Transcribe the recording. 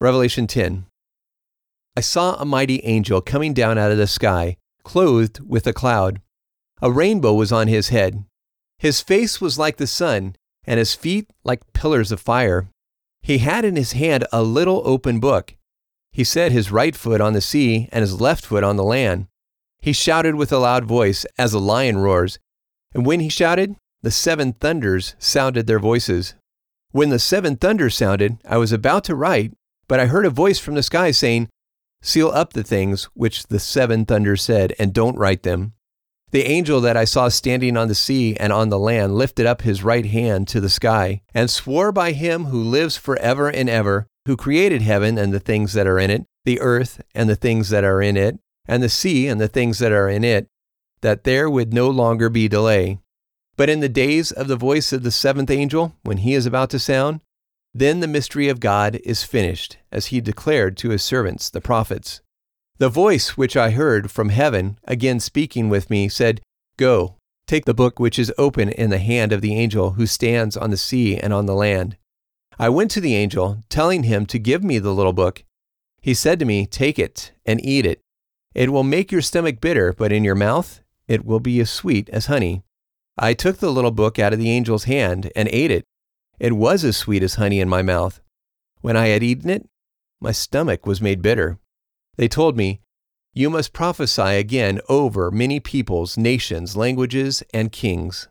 Revelation 10. I saw a mighty angel coming down out of the sky, clothed with a cloud. A rainbow was on his head. His face was like the sun, and his feet like pillars of fire. He had in his hand a little open book. He set his right foot on the sea and his left foot on the land. He shouted with a loud voice, as a lion roars. And when he shouted, the seven thunders sounded their voices. When the seven thunders sounded, I was about to write, but I heard a voice from the sky saying, Seal up the things which the seven thunders said, and don't write them. The angel that I saw standing on the sea and on the land lifted up his right hand to the sky, and swore by him who lives forever and ever, who created heaven and the things that are in it, the earth and the things that are in it, and the sea and the things that are in it, that there would no longer be delay. But in the days of the voice of the seventh angel, when he is about to sound, then the mystery of God is finished, as he declared to his servants, the prophets. The voice which I heard from heaven, again speaking with me, said, Go, take the book which is open in the hand of the angel who stands on the sea and on the land. I went to the angel, telling him to give me the little book. He said to me, Take it and eat it. It will make your stomach bitter, but in your mouth it will be as sweet as honey. I took the little book out of the angel's hand and ate it. It was as sweet as honey in my mouth. When I had eaten it, my stomach was made bitter. They told me, You must prophesy again over many peoples, nations, languages, and kings.